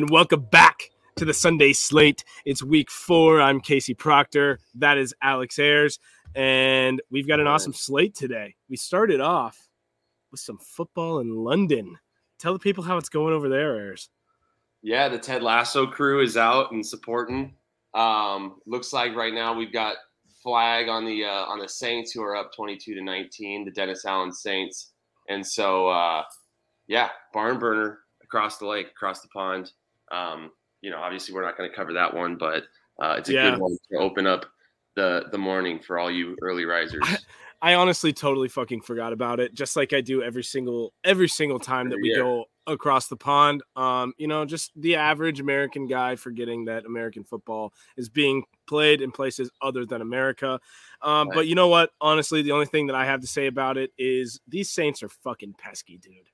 And welcome back to the Sunday slate. It's week four. I'm Casey Proctor. That is Alex Ayers, and we've got an awesome slate today. We started off with some football in London. Tell the people how it's going over there, Ayers. Yeah, the Ted Lasso crew is out and supporting. Um, looks like right now we've got flag on the uh, on the Saints who are up 22 to 19, the Dennis Allen Saints. And so uh, yeah, barn burner across the lake, across the pond. Um, you know, obviously we're not going to cover that one, but uh, it's a Yeah. good one to open up the the morning for all you early risers. I honestly totally fucking forgot about it, just like I do every single every single time that we Yeah. go across the pond. Um, you know, just the average American guy forgetting that American football is being played in places other than America. Um, Right. but you know what? Honestly, the only thing that I have to say about it is these Saints are fucking pesky, dude.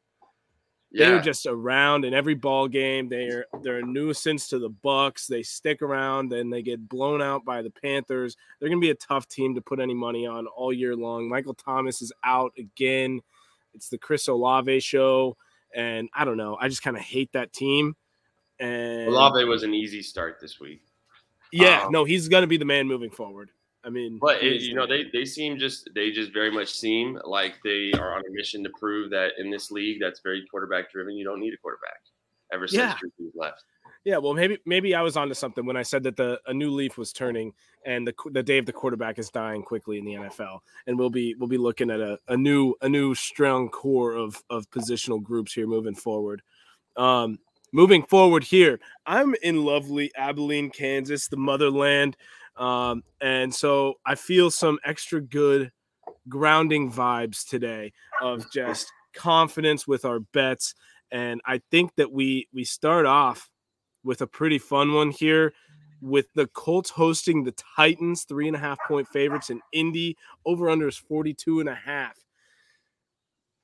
They're just around in every ball game. They're they're a nuisance to the Bucks. They stick around, then they get blown out by the Panthers. They're gonna be a tough team to put any money on all year long. Michael Thomas is out again. It's the Chris Olave show, and I don't know. I just kind of hate that team. And Olave was an easy start this week. yeah, um, no, he's gonna be the man moving forward. I mean, But it, you know, they they seem just they just very much seem like they are on a mission to prove that in this league that's very quarterback driven, you don't need a quarterback. Ever since Yeah. Drew left. Yeah, well, maybe maybe I was onto something when I said that the a new leaf was turning and the the day of the quarterback is dying quickly in the NFL, and we'll be we'll be looking at a, a new a new strong core of of positional groups here moving forward. Um, moving forward here, I'm in lovely Abilene, Kansas, the motherland, um, and so I feel some extra good grounding vibes today of just confidence with our bets and I think that we we start off with a pretty fun one here with the Colts hosting the Titans, three and a half point favorites in Indy. Over under is 42 and a half.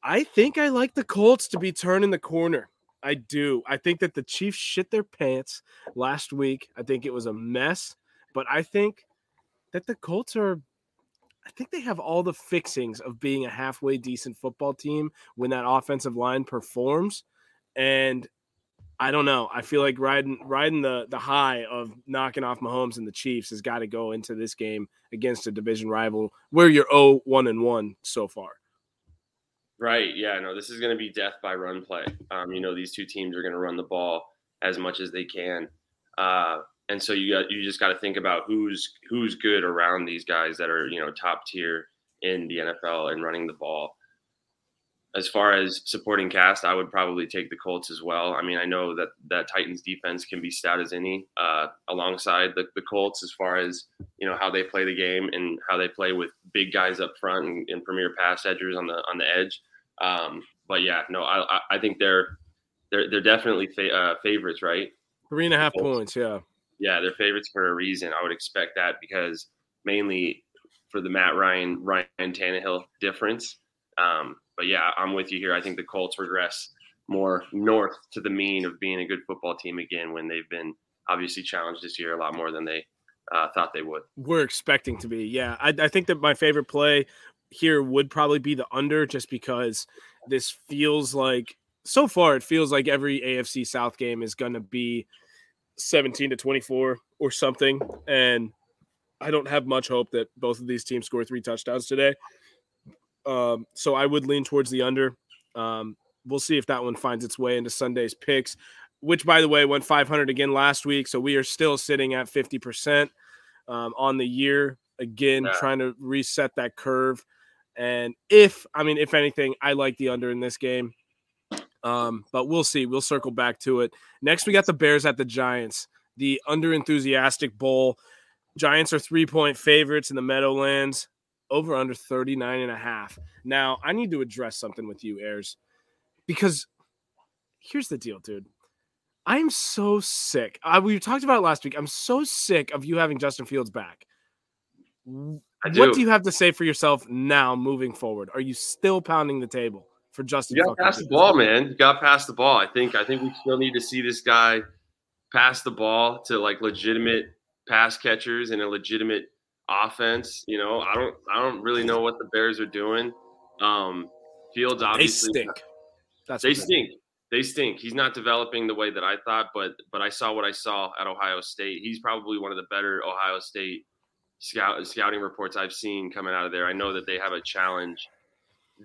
I think I like the Colts to be turning the corner. I do. I think that the Chiefs shit their pants last week. I think it was a mess, but I think that the Colts are I think they have all the fixings of being a halfway decent football team when that offensive line performs. And I don't know. I feel like riding riding the the high of knocking off Mahomes and the Chiefs has got to go into this game against a division rival where you're 0 1 and 1 so far. Right. Yeah. No, this is going to be death by run play. Um, you know, these two teams are going to run the ball as much as they can, uh, and so you got you just got to think about who's who's good around these guys that are you know top tier in the NFL and running the ball. As far as supporting cast, I would probably take the Colts as well. I mean, I know that that Titans defense can be stout as any uh, alongside the, the Colts as far as you know how they play the game and how they play with big guys up front and, and premier pass edgers on the on the edge. Um, but yeah, no, I I- think they're they're they're definitely fa- uh, favorites, right? Three and a half points. Yeah. Yeah, they're favorites for a reason. I would expect that because mainly for the Matt Ryan Ryan Tannehill difference. Um, but yeah, I'm with you here. I think the Colts regress more north to the mean of being a good football team again when they've been obviously challenged this year a lot more than they uh, thought they would. We're expecting to be. Yeah. I, I think that my favorite play here would probably be the under just because this feels like so far it feels like every AFC South game is going to be 17 to 24 or something and I don't have much hope that both of these teams score three touchdowns today. Um, so I would lean towards the under. Um, we'll see if that one finds its way into Sunday's picks, which by the way went 500 again last week. So we are still sitting at 50% um, on the year again, Yeah. trying to reset that curve. And if I mean, if anything, I like the under in this game. Um, but we'll see. We'll circle back to it. Next, we got the Bears at the Giants, the under enthusiastic bowl. Giants are three point favorites in the Meadowlands, over under 39 and a half. Now, I need to address something with you, Ayers, because here's the deal, dude. I'm so sick. I, we talked about it last week. I'm so sick of you having Justin Fields back. Do. What do you have to say for yourself now moving forward? Are you still pounding the table for Justin You got pass the ball, man. You got to pass the ball. I think. I think we still need to see this guy pass the ball to like legitimate pass catchers and a legitimate offense. You know, I don't. I don't really know what the Bears are doing. Um, Fields They stink. That's They stink. they stink. He's not developing the way that I thought, but but I saw what I saw at Ohio State. He's probably one of the better Ohio State scout scouting reports I've seen coming out of there. I know that they have a challenge.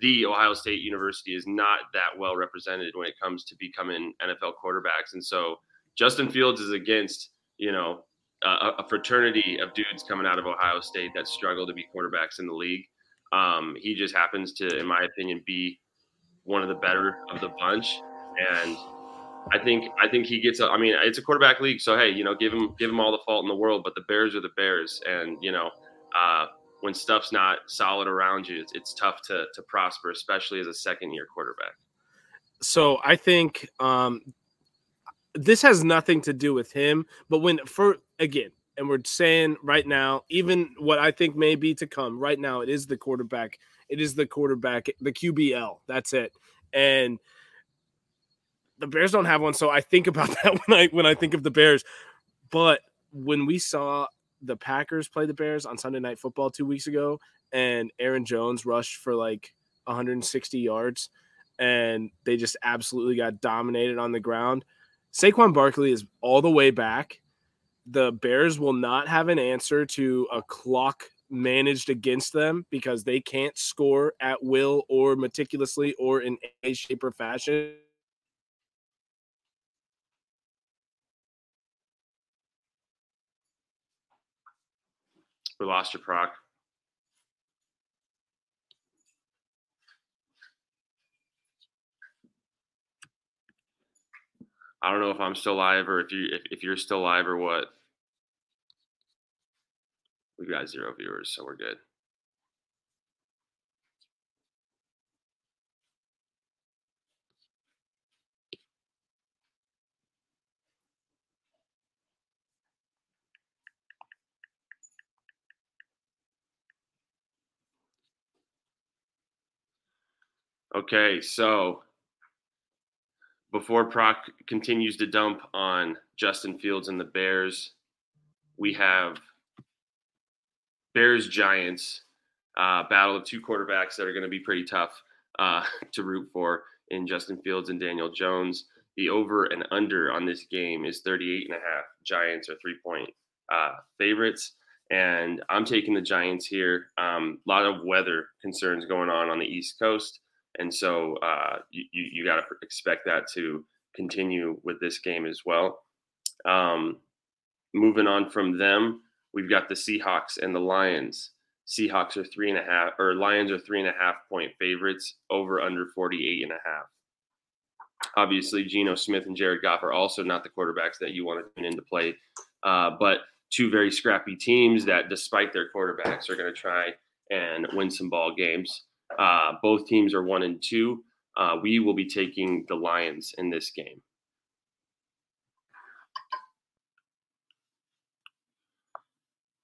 The Ohio State University is not that well represented when it comes to becoming NFL quarterbacks, and so Justin Fields is against you know a, a fraternity of dudes coming out of Ohio State that struggle to be quarterbacks in the league. Um, he just happens to, in my opinion, be one of the better of the bunch and I think I think he gets. A, I mean, it's a quarterback league, so hey, you know, give him give him all the fault in the world. But the Bears are the Bears, and you know, uh, when stuff's not solid around you, it's, it's tough to to prosper, especially as a second year quarterback. So I think um, this has nothing to do with him, but when for again, and we're saying right now, even what I think may be to come, right now, it is the quarterback. It is the quarterback, the QBL. That's it, and the Bears don't have one, so I think about that when I when I think of the Bears. But when we saw the Packers play the Bears on Sunday Night Football two weeks ago, and Aaron Jones rushed for like 160 yards, and they just absolutely got dominated on the ground. Saquon Barkley is all the way back. The Bears will not have an answer to a clock managed against them because they can't score at will or meticulously or in a shape or fashion We lost your proc. I don't know if I'm still live or if you if, if you're still live or what. We've got zero viewers, so we're good. Okay, so before Proc continues to dump on Justin Fields and the Bears, we have Bears Giants uh, battle of two quarterbacks that are going to be pretty tough uh, to root for in Justin Fields and Daniel Jones. The over and under on this game is 38 and a half. Giants are three point uh, favorites. And I'm taking the Giants here. A um, lot of weather concerns going on on the East Coast. And so uh, you, you got to expect that to continue with this game as well. Um, moving on from them, we've got the Seahawks and the Lions. Seahawks are three and a half, or Lions are three and a half point favorites over under 48 and a half. Obviously, Geno Smith and Jared Goff are also not the quarterbacks that you want to tune into play, uh, but two very scrappy teams that, despite their quarterbacks, are going to try and win some ball games. Uh, both teams are one and two. Uh, we will be taking the Lions in this game.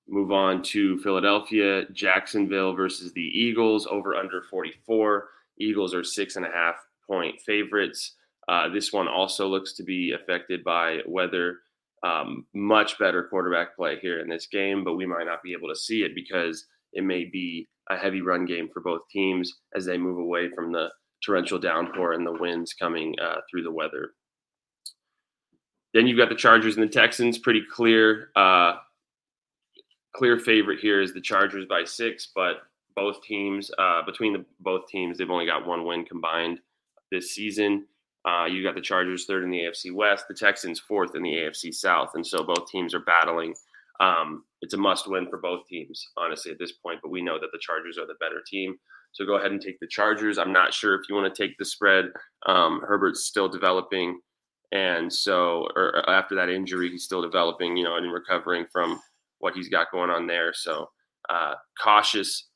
Move on to Philadelphia, Jacksonville versus the Eagles, over under 44. Eagles are six and a half point favorites. Uh, this one also looks to be affected by weather. Um, much better quarterback play here in this game, but we might not be able to see it because it may be a heavy run game for both teams as they move away from the torrential downpour and the winds coming uh, through the weather. Then you've got the Chargers and the Texans. Pretty clear, uh, clear favorite here is the Chargers by six, but both teams, uh, between the both teams, they've only got one win combined this season. Uh, you got the Chargers third in the AFC West, the Texans fourth in the AFC South, and so both teams are battling um, it's a must win for both teams, honestly, at this point. But we know that the Chargers are the better team. So go ahead and take the Chargers. I'm not sure if you want to take the spread. Um, Herbert's still developing. And so, or after that injury, he's still developing, you know, and recovering from what he's got going on there. So, uh, cautious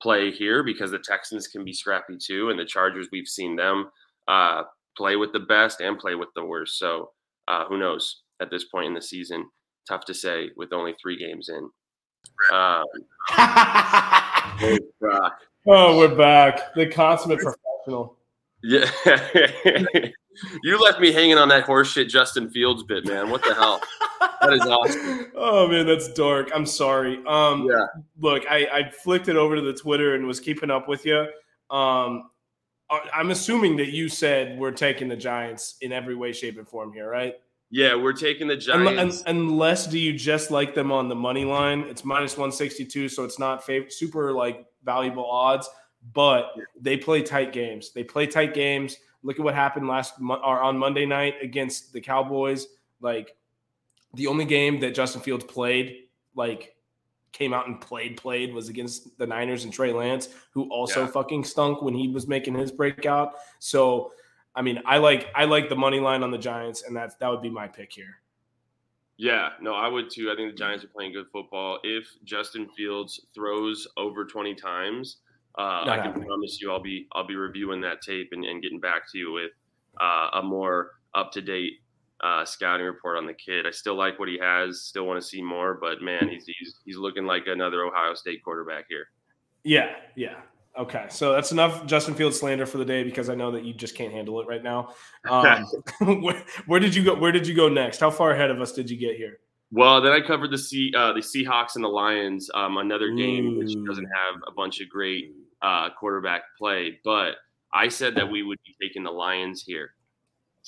play here because the Texans can be scrappy too. And the Chargers, we've seen them uh, play with the best and play with the worst. So, uh, who knows at this point in the season? Tough to say with only three games in. Um, oh, we're back. The consummate professional. Yeah. you left me hanging on that horseshit Justin Fields bit, man. What the hell? that is awesome. Oh man, that's dark. I'm sorry. Um yeah. look, I, I flicked it over to the Twitter and was keeping up with you. Um I'm assuming that you said we're taking the Giants in every way, shape, and form here, right? Yeah, we're taking the Giants. unless do you just like them on the money line? It's minus 162, so it's not fav- super like valuable odds, but they play tight games. They play tight games. Look at what happened last or on Monday night against the Cowboys. Like the only game that Justin Fields played, like came out and played, played was against the Niners and Trey Lance, who also yeah. fucking stunk when he was making his breakout. So I mean, I like I like the money line on the Giants, and that that would be my pick here. Yeah, no, I would too. I think the Giants are playing good football. If Justin Fields throws over twenty times, uh, I can happening. promise you, I'll be I'll be reviewing that tape and, and getting back to you with uh, a more up to date uh, scouting report on the kid. I still like what he has. Still want to see more, but man, he's he's he's looking like another Ohio State quarterback here. Yeah, yeah, Okay, so that's enough Justin Fields slander for the day because I know that you just can't handle it right now. Um, where, where, did you go? Where did you go next? How far ahead of us did you get here? Well, then I covered the C, uh, the Seahawks and the Lions, um, another game Ooh. which doesn't have a bunch of great uh, quarterback play, but I said that we would be taking the Lions here.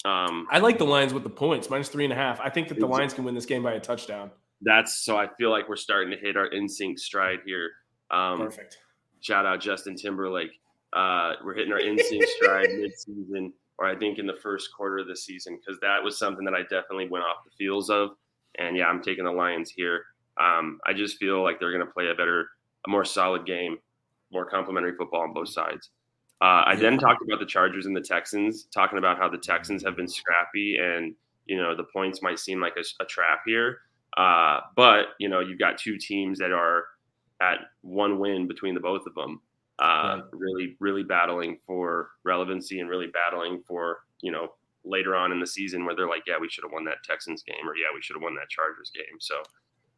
Um, I like the Lions with the points minus three and a half. I think that the Lions can win this game by a touchdown. That's so. I feel like we're starting to hit our instinct stride here. Um, Perfect shout out Justin Timberlake. Uh, we're hitting our instinct stride mid-season, or I think in the first quarter of the season, because that was something that I definitely went off the feels of. And yeah, I'm taking the Lions here. Um, I just feel like they're going to play a better, a more solid game, more complementary football on both sides. Uh, I then talked about the Chargers and the Texans, talking about how the Texans have been scrappy and you know the points might seem like a, a trap here, uh, but you know you've got two teams that are at one win between the both of them. Uh, right. Really, really battling for relevancy and really battling for you know later on in the season where they're like, yeah, we should have won that Texans game, or yeah, we should have won that Chargers game. So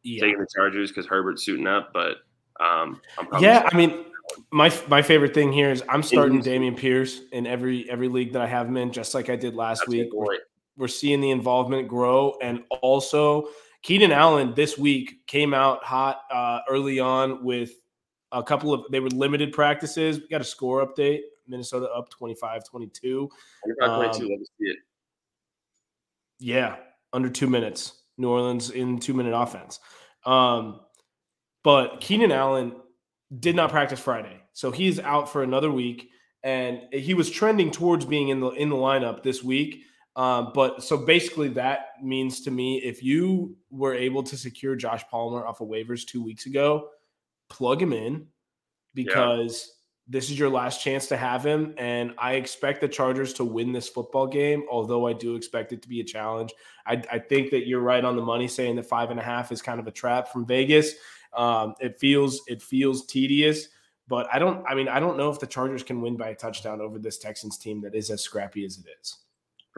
yeah. taking the Chargers because Herbert's suiting up, but um, yeah, I mean, my my favorite thing here is I'm starting Dameon Pierce in every every league that I have him in, just like I did last That's week. We're, we're seeing the involvement grow, and also Keenan Allen this week came out hot uh, early on with a couple of they were limited practices. We got a score update. Minnesota up 25 22. 25 22. Um, Let me see it. Yeah, under two minutes. New Orleans in two minute offense. Um, but Keenan Allen did not practice Friday. So he's out for another week. And he was trending towards being in the in the lineup this week. Um, but so basically, that means to me, if you were able to secure Josh Palmer off of waivers two weeks ago, plug him in because yeah. this is your last chance to have him. And I expect the Chargers to win this football game, although I do expect it to be a challenge. I, I think that you're right on the money saying that five and a half is kind of a trap from Vegas. Um, it feels it feels tedious. But I don't. I mean, I don't know if the Chargers can win by a touchdown over this Texans team that is as scrappy as it is.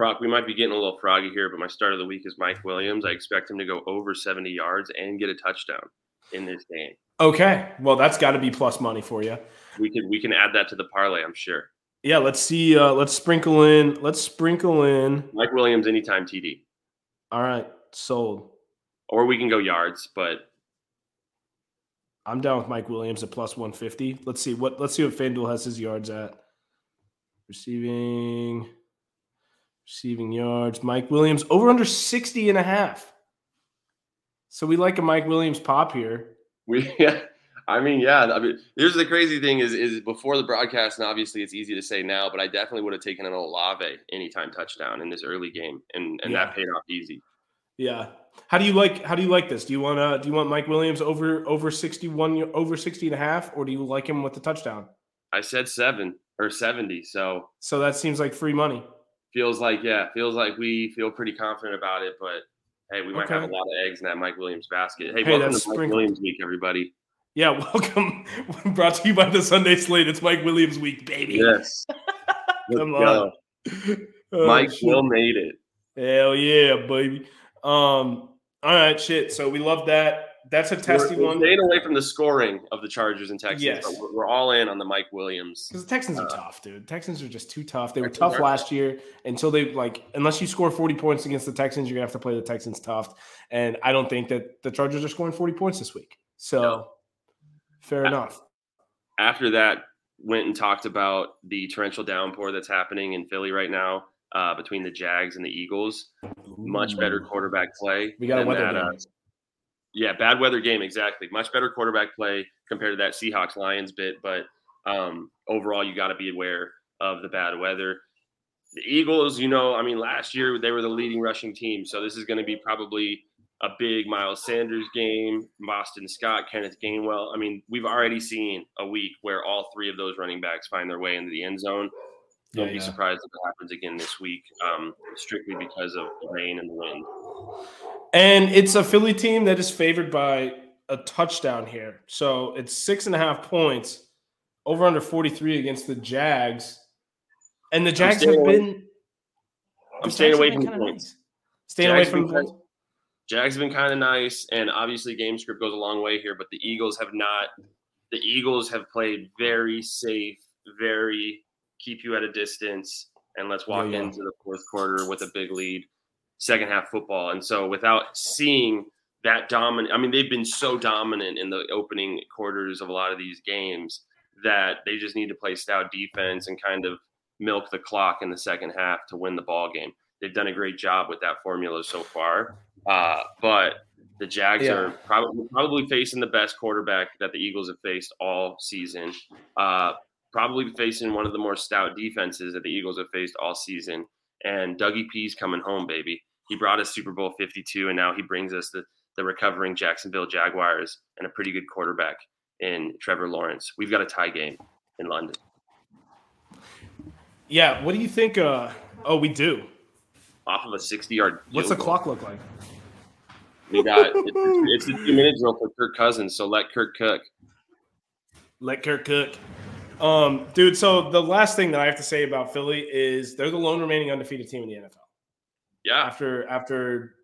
Proc, we might be getting a little froggy here, but my start of the week is Mike Williams. I expect him to go over 70 yards and get a touchdown in this game. Okay. Well, that's got to be plus money for you. We can we can add that to the parlay, I'm sure. Yeah, let's see. Uh, let's sprinkle in. Let's sprinkle in Mike Williams anytime TD. All right, sold. Or we can go yards, but I'm down with Mike Williams at plus 150. Let's see what let's see what FanDuel has his yards at. Receiving Receiving yards, Mike Williams over under 60 and a half. So we like a Mike Williams pop here. We yeah. I mean, yeah. I mean, here's the crazy thing is is before the broadcast, and obviously it's easy to say now, but I definitely would have taken an Olave anytime touchdown in this early game, and and yeah. that paid off easy. Yeah. How do you like how do you like this? Do you want to do you want Mike Williams over over 61 over 60 and a half or do you like him with the touchdown? I said 7 or 70, so So that seems like free money feels like yeah, feels like we feel pretty confident about it. But hey, we might okay. have a lot of eggs in that Mike Williams basket. Hey, hey welcome to Mike Williams week, everybody. Yeah, welcome. Brought to you by the Sunday Slate. It's Mike Williams week, baby. Yes. Come on. Oh, Mike shit. Will made it. Hell yeah, baby. Um. All right, shit. So we love that that's a testy we're, one. Staying away from the scoring of the Chargers and Texans. Yes. We're, we're all in on the Mike Williams. Because the Texans are uh, tough, dude. Texans are just too tough. They were tough last year until they like unless you score 40 points against the Texans, you're gonna have to play the Texans tough. And I don't think that the Chargers are scoring 40 points this week. So no. fair enough. After that, went and talked about the torrential downpour that's happening in Philly right now uh, between the Jags and the Eagles. Much better quarterback play. We got a weather that, uh, yeah, bad weather game exactly. Much better quarterback play compared to that Seahawks Lions bit, but um, overall you got to be aware of the bad weather. The Eagles, you know, I mean, last year they were the leading rushing team, so this is going to be probably a big Miles Sanders game, Boston Scott, Kenneth Gainwell. I mean, we've already seen a week where all three of those running backs find their way into the end zone. Don't yeah, be yeah. surprised if it happens again this week, um, strictly because of the rain and the wind. And it's a Philly team that is favored by a touchdown here. So it's six and a half points over under 43 against the Jags. And the Jags have away. been. I'm staying away from the points. Nice. Staying away from the points. Jags have been kind of nice, and obviously game script goes a long way here. But the Eagles have not. The Eagles have played very safe, very keep you at a distance, and let's walk yeah, yeah. into the fourth quarter with a big lead, second half football. And so without seeing that dominant, I mean, they've been so dominant in the opening quarters of a lot of these games that they just need to play stout defense and kind of milk the clock in the second half to win the ball game. They've done a great job with that formula so far, uh, but the Jags yeah. are probably probably facing the best quarterback that the Eagles have faced all season. Uh, probably facing one of the more stout defenses that the Eagles have faced all season. And Dougie P's coming home, baby. He brought us Super Bowl 52, and now he brings us the, the recovering Jacksonville Jaguars and a pretty good quarterback in Trevor Lawrence. We've got a tie game in London. Yeah. What do you think? Uh, oh, we do. Off of a 60 yard. What's the goal. clock look like? We got it's, it's a two minute drill for Kirk Cousins, so let Kirk cook. Let Kirk cook. Um, dude, so the last thing that I have to say about Philly is they're the lone remaining undefeated team in the NFL. Yeah. After after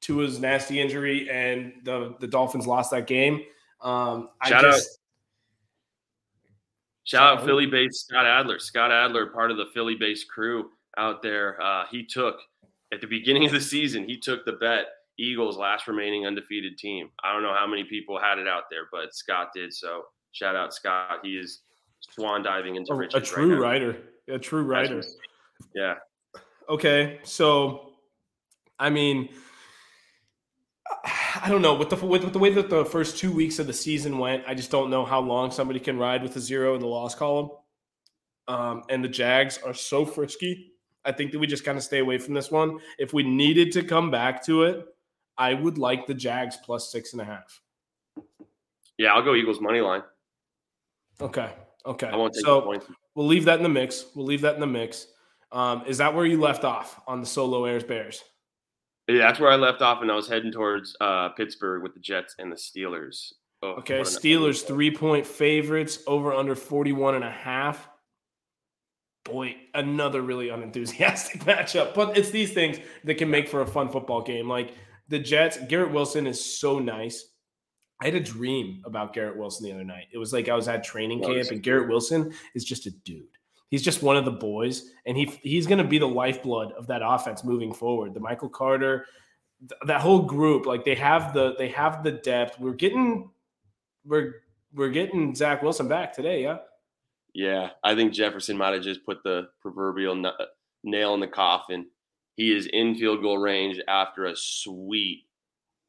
Tua's nasty injury and the the Dolphins lost that game. Um, shout I just, out, shout out Philly based Scott Adler. Scott Adler, part of the Philly based crew out there. Uh, he took at the beginning of the season. He took the bet Eagles last remaining undefeated team. I don't know how many people had it out there, but Scott did. So shout out Scott. He is swan diving into a. A true right writer. A true writer. Yeah. Okay. So, I mean, I don't know with the with, with, the way that the first two weeks of the season went. I just don't know how long somebody can ride with a zero in the loss column. Um, and the Jags are so frisky. I think that we just kind of stay away from this one. If we needed to come back to it, I would like the Jags plus six and a half. Yeah, I'll go Eagles money line. Okay. Okay. I won't take so points. We'll leave that in the mix. We'll leave that in the mix. Um, is that where you left off on the solo Ayers Bears? Yeah, that's where I left off, and I was heading towards uh, Pittsburgh with the Jets and the Steelers. Oh, okay, Steelers three point favorites over under 41 and a half. Boy, another really unenthusiastic matchup. But it's these things that can make for a fun football game. Like the Jets, Garrett Wilson is so nice. I had a dream about Garrett Wilson the other night. It was like I was at training camp, and Garrett Wilson is just a dude. He's just one of the boys, and he he's going to be the lifeblood of that offense moving forward. The Michael Carter, th- that whole group, like they have the they have the depth. We're getting we're we're getting Zach Wilson back today, yeah. Yeah, I think Jefferson might have just put the proverbial nail in the coffin. He is in field goal range after a sweet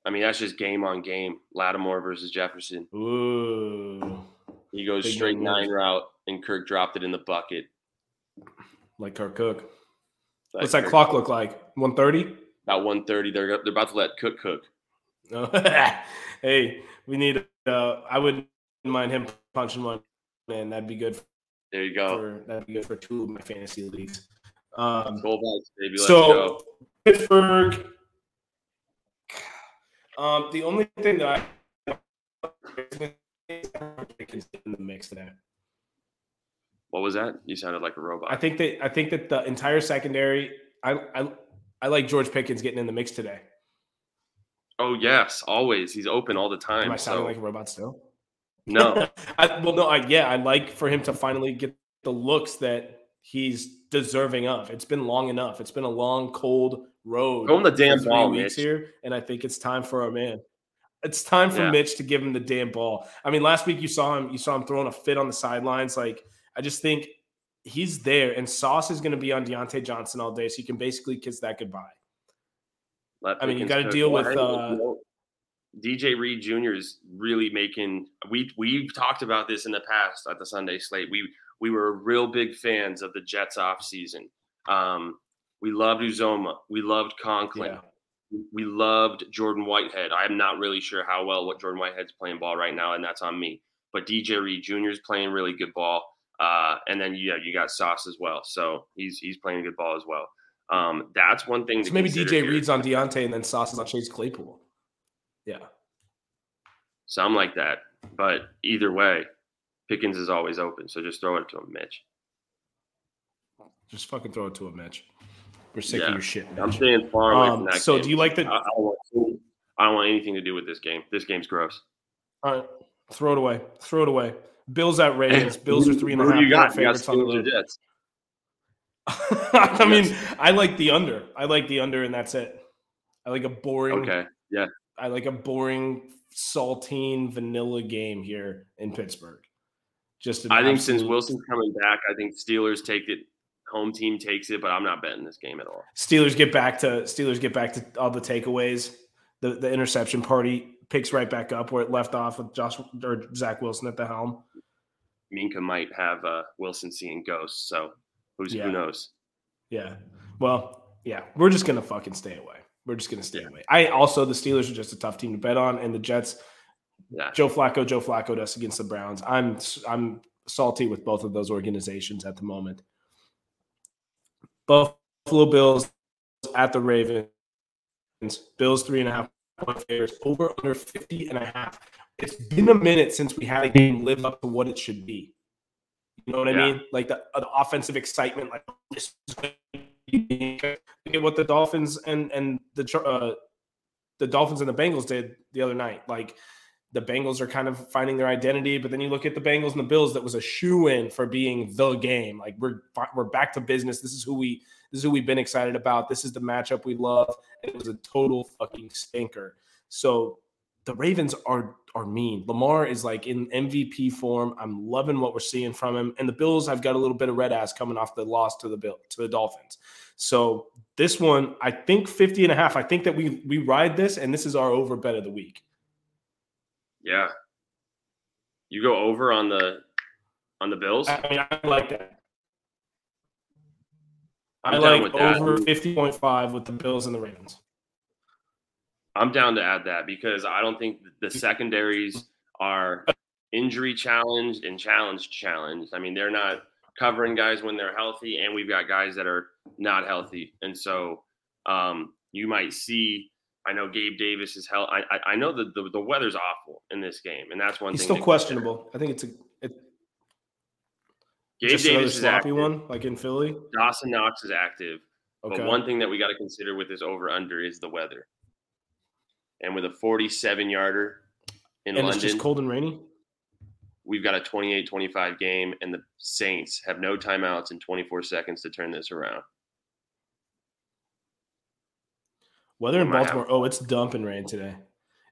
I mean, that's just game on game. Lattimore versus Jefferson. Ooh. He goes Big straight nine route, and Kirk dropped it in the bucket. Like Kirk Cook. Like What's that Kirk clock look like? 130? About 130. They're, they're about to let Cook cook. hey, we need, uh, I wouldn't mind him punching one, man. That'd be good. There you go. For, that'd be good for two of my fantasy leagues. Um, baby. Let's so, go. Pittsburgh um, the only thing that I is in the mix today. What was that? You sounded like a robot. I think that I think that the entire secondary. I I I like George Pickens getting in the mix today. Oh yes, always. He's open all the time. Am I sounding so. like a robot still? No. I, well, no. I, yeah, I like for him to finally get the looks that he's deserving of. It's been long enough. It's been a long, cold road. Go the damn ball, weeks Mitch. here, and I think it's time for our man. It's time for yeah. Mitch to give him the damn ball. I mean, last week you saw him. You saw him throwing a fit on the sidelines. Like I just think he's there, and Sauce is going to be on Diontae Johnson all day, so you can basically kiss that goodbye. Let I mean, you got to deal with. Uh, DJ Reed Jr. is really making. We we've talked about this in the past at the Sunday slate. We we were real big fans of the Jets off season. Um, we loved Uzomah. We loved Conklin. yeah. We loved Jordan Whitehead. I'm not really sure how well what Jordan Whitehead's playing ball right now, and that's on me. But DJ Reed Jr. is playing really good ball. Uh, and then yeah, you got Sauce as well. So he's he's playing good ball as well. Um, that's one thing. So maybe DJ here. Reed's on Diontae and then Sauce is on Chase Claypool. Yeah. Something like that. But either way, Pickens is always open. So just throw it to him, Mitch. Just fucking throw it to him, Mitch. We're sick Yeah. of your shit, I'm staying far away Um, from that. so game. do you like the- I, I, don't want, I don't want anything to do with this game. This game's gross. All right. Throw it away. Throw it away. Bills at Ravens. Bills are three and a half. Who do you got? You got on the Steelers or road. Jets. I mean, I like the under. I like the under, and that's it. I like a boring. Okay. Yeah. I like a boring, saltine, vanilla game here in Pittsburgh. Just I think since Wilson's coming back, I think Steelers take it. Home team takes it, but I'm not betting this game at all. Steelers get back to Steelers get back to all the takeaways. The the interception party picks right back up where it left off with Josh or Zach Wilson at the helm. Minkah might have uh, Wilson seeing ghosts, so who's Yeah. who knows? Yeah. Well, yeah, we're just gonna fucking stay away. We're just gonna stay away. I also the Steelers are just a tough team to bet on, and the Jets. Yeah. Joe Flacco, Joe Flacco does against the Browns. I'm I'm salty with both of those organizations at the moment. Buffalo Bills at the Ravens. Bills three and a half point favorites over under 50 and a half. It's been a minute since we had a game live up to what it should be. You know what I mean? Like the, the offensive excitement, like this is going to be look at what the Dolphins and and the uh, the Dolphins and the Bengals did the other night. Like the Bengals are kind of finding their identity, but then you look at the Bengals and the Bills that was a shoe in for being the game. Like we're we're back to business. This is who we this is who we've been excited about. This is the matchup we love. It was a total fucking stinker. So the Ravens are are mean. Lamar is like in MVP form. I'm loving what we're seeing from him. And the Bills I've got a little bit of red ass coming off the loss to the Bill to the Dolphins. So this one, I think 50 and a half. I think that we we ride this and this is our over bet of the week. Yeah. You go over on the on the Bills. I mean, I like that. I'm I like over 50.5 with the Bills and the Ravens. I'm down to add that because I don't think the secondaries are injury challenged and challenge challenged. I mean, they're not covering guys when they're healthy, and we've got guys that are not healthy, and so um, you might see. I know Gabe Davis is hell. I, I I know that the, the weather's awful in this game, and that's one He's thing. still to consider. questionable. I think it's a Gabe just Davis is sloppy active. one, like in Philly. Dawson Knox is active. Okay. But one thing that we got to consider with this over under is the weather. And with a 47 yarder in and it's just cold and rainy. we've got a 28 25 game, and the Saints have no timeouts in 24 seconds to turn this around. Weather in might have- Baltimore. Oh, it's dumping rain today.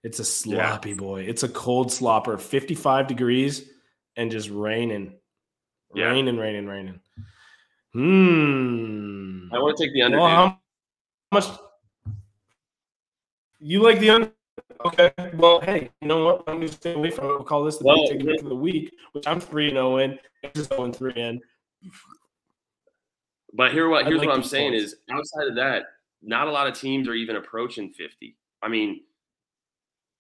It's a sloppy boy. It's a cold slopper. 55 degrees and just raining. Yeah. Raining, raining, raining. Hmm. I want to take the under. Well, how much you like the under? Okay. Well, hey, you know what? I'm going to stay away from it. We'll call this the Well, big ticket of the week, which I'm 3 0 in. Just 0 3 in. But here, what here's like what I'm saying points. is, outside of that, not a lot of teams are even approaching 50. I mean,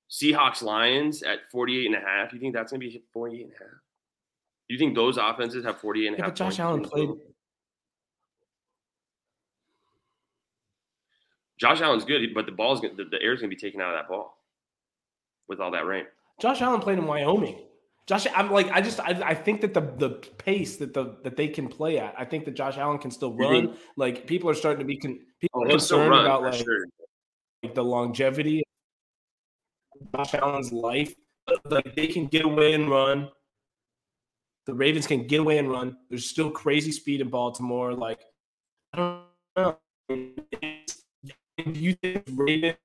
Seahawks Lions at 48 and a half. You think that's going to be 48 and a half? You think those offenses have 48 and a Yeah, half? but Josh Allen played. Josh Allen's good, but the ball's gonna, the, the air's going to be taken out of that ball with all that rain. Josh Allen played in Wyoming. Josh, I'm like, I just, I, I think that the the pace that the that they can play at, I think that Josh Allen can still run. Like people are starting to be con, people Oh, are concerned run about like, sure. like the longevity of Josh Allen's life. Like they can get away and run. The Ravens can get away and run. There's still crazy speed in Baltimore. Like I don't know. Do you think Ravens,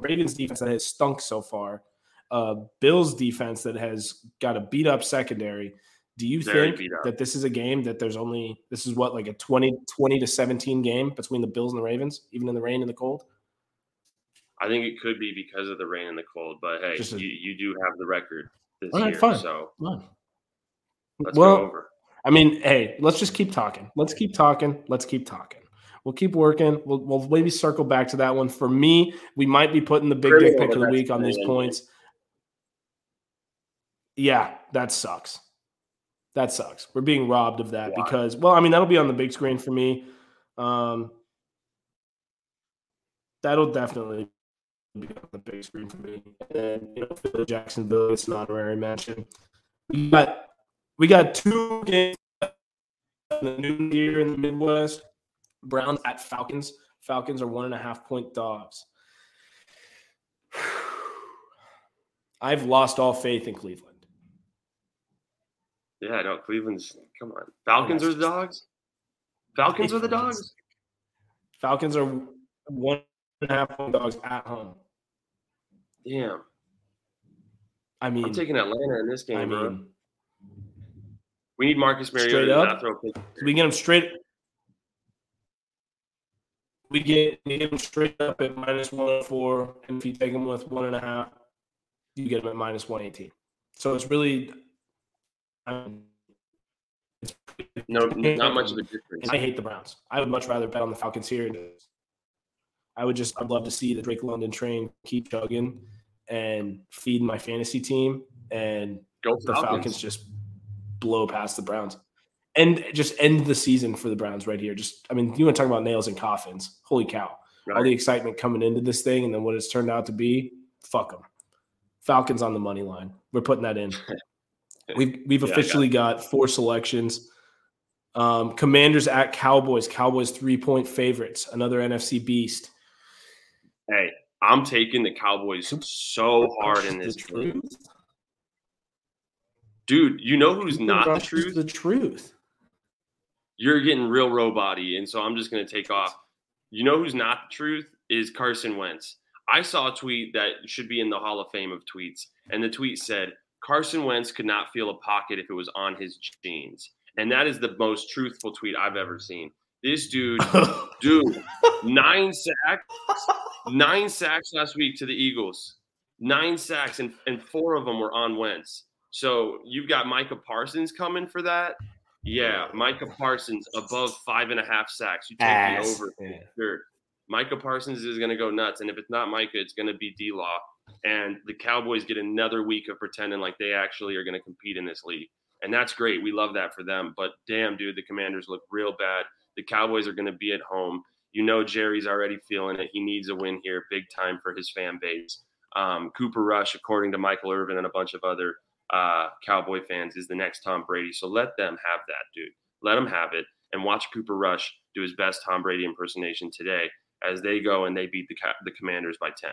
Ravens defense that has stunk so far, uh, Bills defense that has got a beat up secondary, Do you Very think that this is a game that there's only this is what like a 20, 20 to 17 game between the Bills and the Ravens, even in the rain and the cold? I think it could be because of the rain and the cold, but hey, a- you, you do have the record this right, year, fine. so Fine. Let's Well, go over. I mean, hey, let's just keep talking. Let's keep talking. Let's keep talking. We'll keep working. We'll, we'll maybe circle back to that one. For me, we might be putting the big dick pick of the week on these points. Yeah, that sucks. That sucks. We're being robbed of that because, well, I mean, that'll be on the big screen for me. Um, that'll definitely be on the big screen for me. And you know, Philly, Jacksonville, it's an honorary mention. Got we got two games in the new year in the Midwest. Browns at Falcons. Falcons are one and a half point dogs. I've lost all faith in Cleveland. Yeah, no, Cleveland's come on. Falcons are the dogs. Falcons are the dogs. Falcons are one and a half point dogs at home. Damn, I mean, I'm taking Atlanta in this game, I bro. We need Marcus Mariota to up? not throw we get them straight. We get, we get them straight up at minus one hundred four, and if you take them with one and a half, you get them at minus one eighteen. So it's really, I it's No, not much of a difference. I hate the Browns. I would much rather bet on the Falcons here. I would just, I'd love to see the Drake London train keep chugging and feed my fantasy team, and Go the Falcons. Falcons just blow past the Browns and just end the season for the Browns right here. Just, I mean, you want to talk about nails and coffins? Holy cow! All Right. the excitement coming into this thing, and then what it's turned out to be, fuck them. Falcons on the money line. We're putting that in. We've we've Yeah, I got officially got four selections. Um, Commanders at Cowboys. Cowboys three point favorites. Another NFC beast. Hey, I'm taking the Cowboys so hard in this game. truth. Dude, you know who's not the truth? The truth. You're getting real robot and so I'm just going to take off. You know who's not the truth is Carson Wentz. I saw a tweet that should be in the Hall of Fame of tweets, and the tweet said Carson Wentz could not feel a pocket if it was on his jeans, and that is the most truthful tweet I've ever seen. This dude, dude, nine sacks, nine sacks last week to the Eagles, nine sacks, and, and four of them were on Wentz. So you've got Micah Parsons coming for that. Yeah, Micah Parsons above five and a half sacks. You take Ass. the over. Yeah. Sure. Micah Parsons is going to go nuts. And if it's not Micah, it's going to be D Law. And the Cowboys get another week of pretending like they actually are going to compete in this league. And that's great. We love that for them. But damn, dude, the commanders look real bad. The Cowboys are going to be at home. You know, Jerry's already feeling it. He needs a win here big time for his fan base. Um, Cooper Rush, according to Michael Irvin and a bunch of other uh, Cowboy fans, is the next Tom Brady. So let them have that, dude. Let them have it. And watch Cooper Rush do his best Tom Brady impersonation today as they go and they beat the, the Commanders by 10.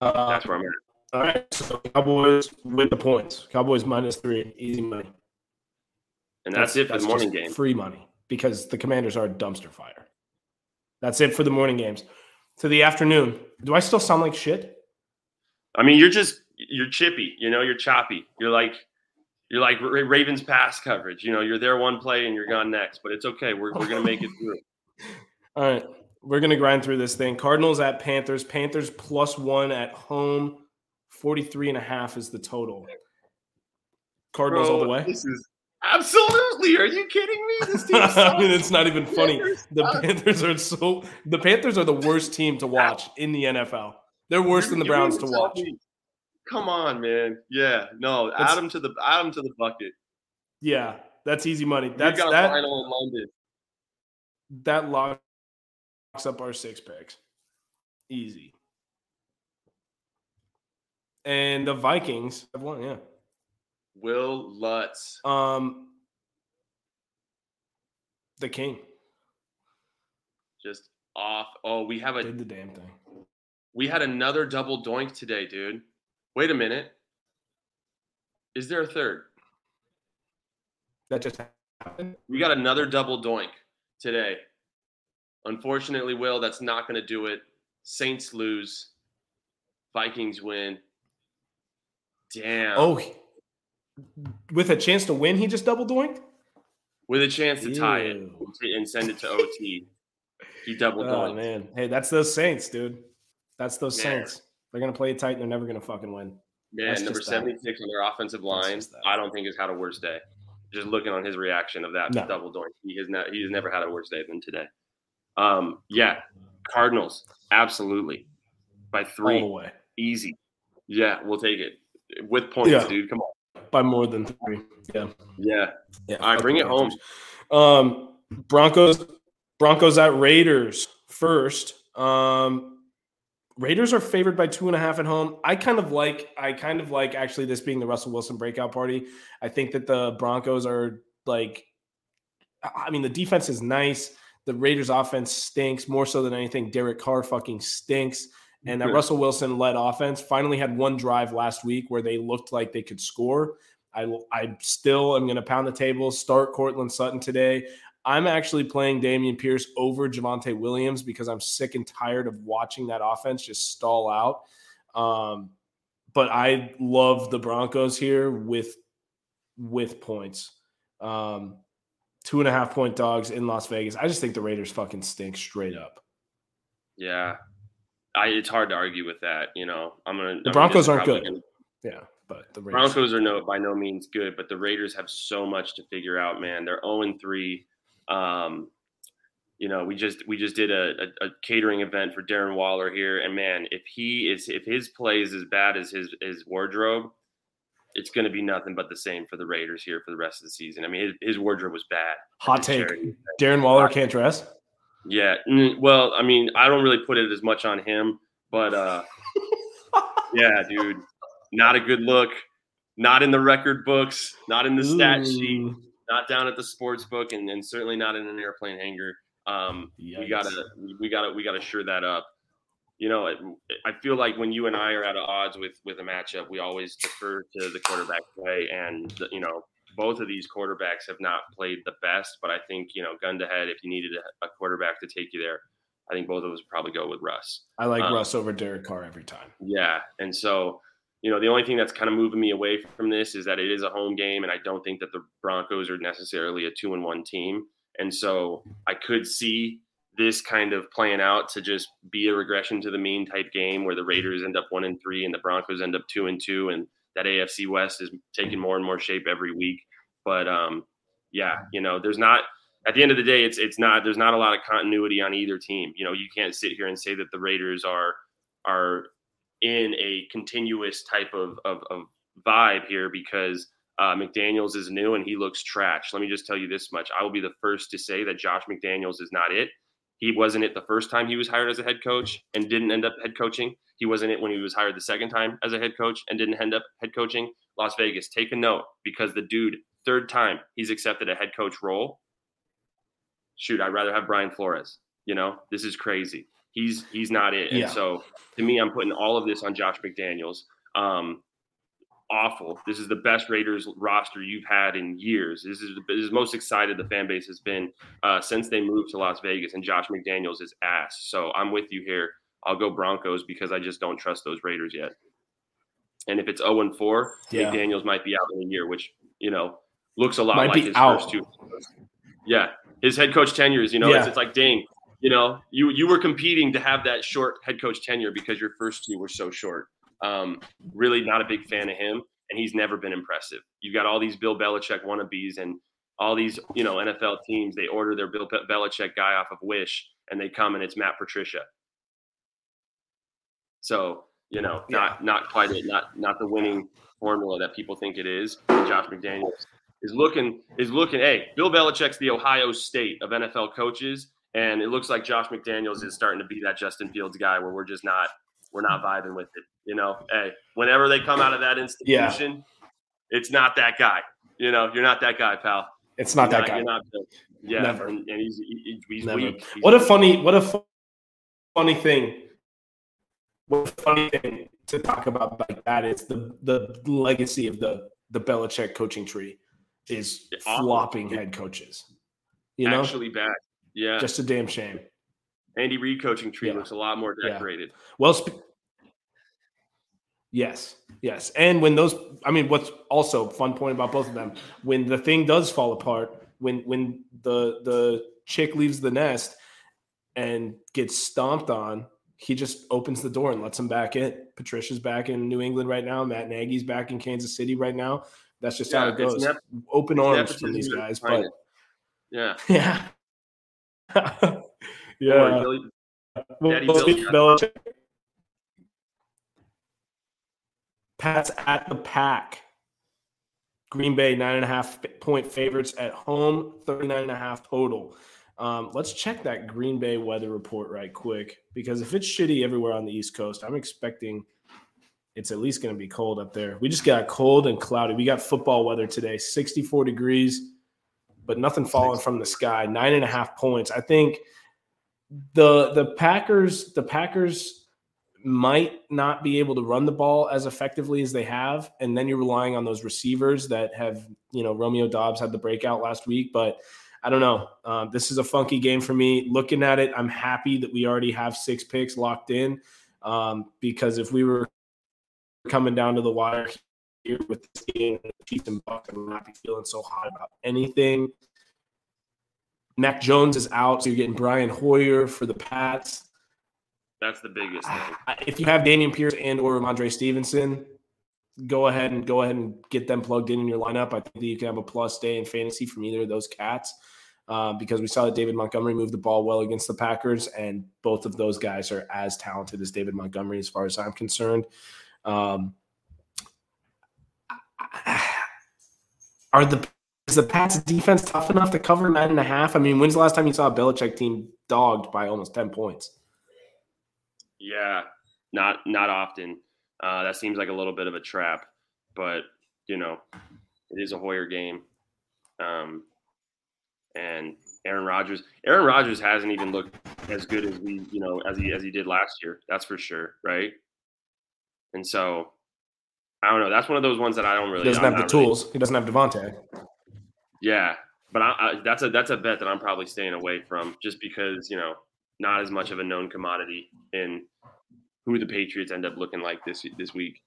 Uh, That's where I'm at. all right. So Cowboys with the points. Cowboys minus three. Easy money. And that's, it for the morning game. Free money because the Commanders are a dumpster fire. That's it for the morning games. To the afternoon. Do I still sound like shit? I mean, you're just you're chippy, you know, you're choppy. You're like you're like Ravens pass coverage. You know, you're there one play and you're gone next, but it's okay. We're we're gonna make it through. All right. We're going to grind through this thing. Cardinals at Panthers. Panthers plus one at home. 43 and a half is the total. Cardinals all the way. This is absolutely. Are you kidding me? This team I mean, it's not even funny. The. Panthers are so. The Panthers are the worst team to watch in the NFL. They're worse than the Browns to watch. me- Come on, man. Yeah, no. That's- Add them to the add 'em to the bucket. Yeah, that's easy money. That's got that. final in London. That locks up our six picks. Easy. And the Vikings have won. Yeah. Wil Lutz. Um. The King Just off. Oh, we have a did the damn thing. we had another double doink today, dude. Wait a minute. Is there a third? That just happened. We got another double doink today. Unfortunately, Will, that's not going to do it. Saints lose. Vikings win. Damn. Oh, with a chance to win, he just double doinked. With a chance to tie it and send it to OT, he double doinked. Oh man, hey, that's those Saints, dude. That's those man. Saints. They're gonna play it tight and they're never gonna fucking win. Yeah, number seventy six on their offensive line. I don't think has had a worse day. Just looking on his reaction of that no. double doink, he has not. He has never had a worse day than today. Um, yeah, Cardinals, absolutely, by three, easy. Yeah, we'll take it with points, yeah. dude. Come on, by more than three. Yeah, yeah. yeah All right, bring it home. Um, Broncos, Broncos at Raiders first. Um, Raiders are favored by two and a half at home. I kind of like, I kind of like actually this being the Russell Wilson breakout party. I think that the Broncos are like, I mean, the defense is nice. The Raiders offense stinks more so than anything. Derek Carr fucking stinks. And that Russell Wilson led offense finally had one drive last week where they looked like they could score. I, I still am going to pound the table, start Courtland Sutton today. I'm actually playing Dameon Pierce over Javonte Williams because I'm sick and tired of watching that offense just stall out. Um, but I love the Broncos here with with points. Um, two and a half point dogs in Las Vegas. I just think the Raiders fucking stink straight up. Yeah, I, it's hard to argue with that. You know, I'm gonna. The Broncos aren't good. Gonna, yeah, but the Raiders. Broncos are no by no means good, but the Raiders have so much to figure out. Man, they're 0 and 3. Um, you know, we just we just did a, a, a, catering event for Darren Waller here, and man, if he is if his play is as bad as his his wardrobe, it's going to be nothing but the same for the Raiders here for the rest of the season. I mean, his, his wardrobe was bad. Hot take: Darren Waller can't dress. Yeah, well, I mean, I don't really put it as much on him, but uh, yeah, dude, not a good look. Not in the record books. Not in the stat Ooh. sheet not down at the sports book, and, and certainly not in an airplane hangar. Um, we gotta, we gotta, we gotta sure that up. You know, I feel like when you and I are at odds with with a matchup, we always defer to the quarterback play, and you know, both of these quarterbacks have not played the best. But I think you know, gun to head, if you needed a, quarterback to take you there, I think both of us probably go with Russ. I like um, Russ over Derek Carr every time. Yeah, and so you know, the only thing that's kind of moving me away from this is that it is a home game, and I don't think that the Broncos are necessarily a two and one team. And so I could see this kind of playing out to just be a regression to the mean type game where the Raiders end up one and three and the Broncos end up two and two, and that AFC West is taking more and more shape every week. But um, yeah, you know, there's not at the end of the day, it's it's not there's not a lot of continuity on either team. You know, you can't sit here and say that the Raiders are are in a continuous type of, of, of vibe here because uh, McDaniels is new and he looks trash. Let me just tell you this much. I will be the first to say that Josh McDaniels is not it. He wasn't it the first time he was hired as a head coach and didn't end up head coaching. He wasn't it when he was hired the second time as a head coach and didn't end up head coaching. Las Vegas, take a note because the dude, third time he's accepted a head coach role. Shoot, I'd rather have Brian Flores. You know, this is crazy. He's he's not it. And so to me, I'm putting all of this on Josh McDaniels. Um, awful. This is the best Raiders roster you've had in years. This is this is most excited the fan base has been uh, since they moved to Las Vegas. And Josh McDaniels is ass. So I'm with you here. I'll go Broncos because I just don't trust those Raiders yet. And if it's 0 and 4, yeah. McDaniels might be out in a year, which you know looks a lot might like his out. first two. Yeah, his head coach tenures. You know, yeah. it's, it's like Dane you know, you you were competing to have that short head coach tenure because your first two were so short. Um, really not a big fan of him, and he's never been impressive. You've got all these Bill Belichick wannabes and all these, you know, NFL teams. They order their Bill Belichick guy off of Wish, and they come and it's Matt Patricia. So you know, not not quite it, not not the winning formula that people think it is. Josh McDaniels is looking is looking. Hey, Bill Belichick's the Ohio State of NFL coaches and it looks like Josh McDaniels is starting to be that Justin Fields guy where we're just not we're not vibing with it. You know, hey, whenever they come out of that institution, yeah. it's not that guy. You know, you're not that guy, pal. It's not you're that not, guy. Not, yeah, Never. And, and he's, he's Never. weak. He's what a funny, what a funny thing. What a funny thing to talk about like that is the the legacy of the the Belichick coaching tree is flopping head coaches. You know, actually bad. Yeah. Just a damn shame. Andy Reid coaching tree yeah. looks a lot more decorated. Yeah. Well, sp- Yes, yes. And when those, I mean, what's also fun point about both of them, when the thing does fall apart, when when the the chick leaves the nest and gets stomped on, he just opens the door and lets him back in. Patricia's back in New England right now. Matt Nagy's back in Kansas City right now. That's just yeah, how it goes. Nep- Open arms from these guys, but yeah, yeah, yeah. Billy, well, Belichick. Pats at the pack. Green Bay, nine and a half point favorites at home, 39 and a half total. Um, let's check that Green Bay weather report right quick because if it's shitty everywhere on the East Coast, I'm expecting it's at least going to be cold up there. We just got cold and cloudy. We got football weather today, 64 degrees, but nothing falling from the sky. Nine and a half points. I think the the Packers the Packers might not be able to run the ball as effectively as they have, and then you're relying on those receivers that have you know Romeo Doubs had the breakout last week, but I don't know. Um, this is a funky game for me. Looking at it, I'm happy that we already have six picks locked in um, because if we were coming down to the wire here with this game, Chiefs and Bucks, I would not be feeling so hot about anything. Mac Jones is out, so you're getting Brian Hoyer for the Pats. That's the biggest thing. If you have Dameon Pierce and or Andre Stevenson, go ahead and go ahead and get them plugged in in your lineup. I think that you can have a plus day in fantasy from either of those cats uh, because we saw that David Montgomery moved the ball well against the Packers, and both of those guys are as talented as David Montgomery, as far as I'm concerned. Um, are the is the Pats defense tough enough to cover nine and a half? I mean, when's the last time you saw a Belichick team dogged by almost ten points? Yeah, not not often. Uh, that seems like a little bit of a trap, but you know, it is a Hoyer game. Um, and Aaron Rodgers, Aaron Rodgers hasn't even looked as good as we, you know, as he as he did last year. That's for sure, right? And so, I don't know. That's one of those ones that I don't really. He doesn't I'm have the tools. Really, he doesn't have Davante. Yeah, but I, I, that's a that's a bet that I'm probably staying away from, just because you know, not as much of a known commodity in who the Patriots end up looking like this this week.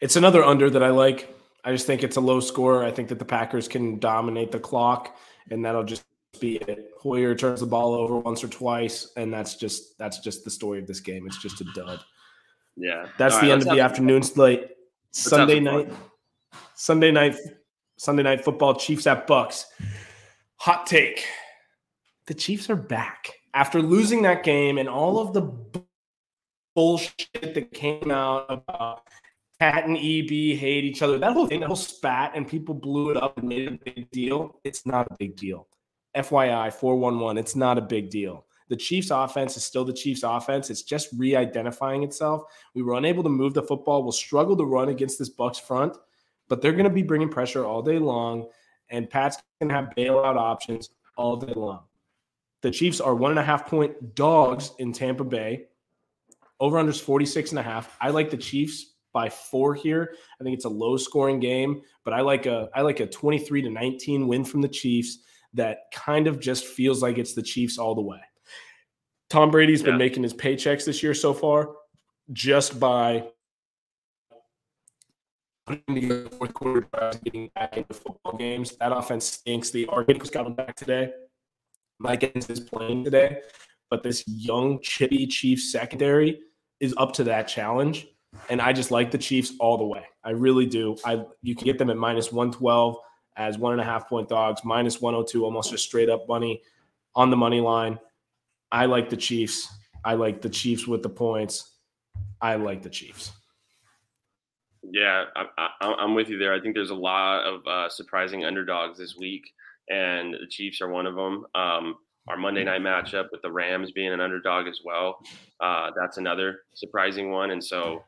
It's another under that I like. I just think it's a low score. I think that the Packers can dominate the clock, and that'll just be it. Hoyer turns the ball over once or twice, and that's just that's just the story of this game. It's just a dud. Yeah, that's All the right, end of the afternoon slate. Sunday night, Sunday night, Sunday night football. Chiefs at Bucks. Hot take: the Chiefs are back after losing that game and all of the bullshit that came out about Pat and EB hate each other, that whole thing, that whole spat, and people blew it up and made it a big deal. It's not a big deal. FYI, 411, it's not a big deal. The Chiefs offense is still the Chiefs offense. It's just re-identifying itself. We were unable to move the football. We'll struggle to run against this Bucks front, but they're going to be bringing pressure all day long, and Pat's going to have bailout options all day long. The Chiefs are one and a half point dogs in Tampa Bay. Over under is 46 and a half. I like the Chiefs by four here. I think it's a low scoring game, but I like a I like a 23 to 19 win from the Chiefs that kind of just feels like it's the Chiefs all the way. Tom Brady's yeah. been making his paychecks this year so far just by putting the fourth quarter getting back into football games. That offense stinks. The Arcade was coming back today. Mike Evans is playing today, but this young, chippy Chiefs secondary is up to that challenge. And I just like the Chiefs all the way. I really do. I you can get them at minus 112 as one and a half point dogs, minus 102, almost just straight up money on the money line. I like the Chiefs. I like the Chiefs with the points. I like the Chiefs. Yeah, I, am with you there. I think there's a lot of uh, surprising underdogs this week and the Chiefs are one of them. Um, our Monday night matchup with the Rams being an underdog as well. Uh, that's another surprising one. And so,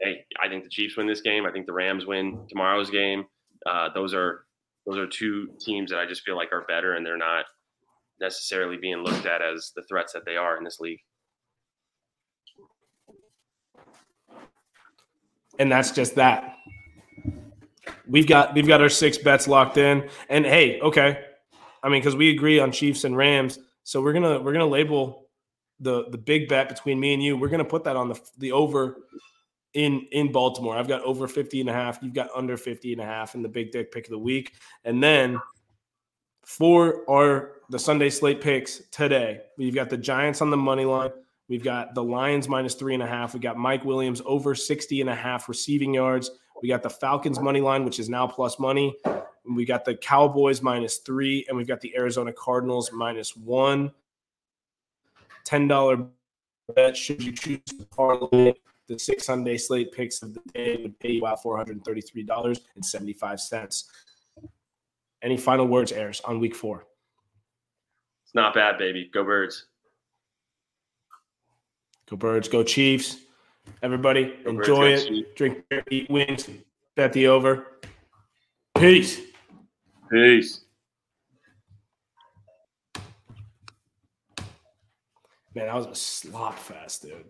hey, I think the Chiefs win this game. I think the Rams win tomorrow's game. Uh, those are those are two teams that I just feel like are better, and they're not necessarily being looked at as the threats that they are in this league. And that's just that. We've got we've got our six bets locked in, and hey, okay, I mean because we agree on Chiefs and Rams, so we're gonna we're gonna label the the big bet between me and you. We're gonna put that on the the over in in Baltimore. I've got over 50 and a half. You've got under 50 and a half in the big dick pick of the week. And then for our the Sunday slate picks today, we've got the Giants on the money line. We've got the Lions minus three and a half. We got Mike Williams over 60 and a half receiving yards. We got the Falcons money line, which is now plus money. We got the Cowboys minus three, and we've got the Arizona Cardinals minus one. $10 bet should you choose to parlay the six Sunday slate picks of the day would pay you out $433.75. Any final words, Ayers, on week four? It's not bad, baby. Go birds. Go birds, go Chiefs. Everybody, go enjoy birds, it. Drink beer, eat wings, bet the over. Peace. Peace. Man, that was a slop fest, dude.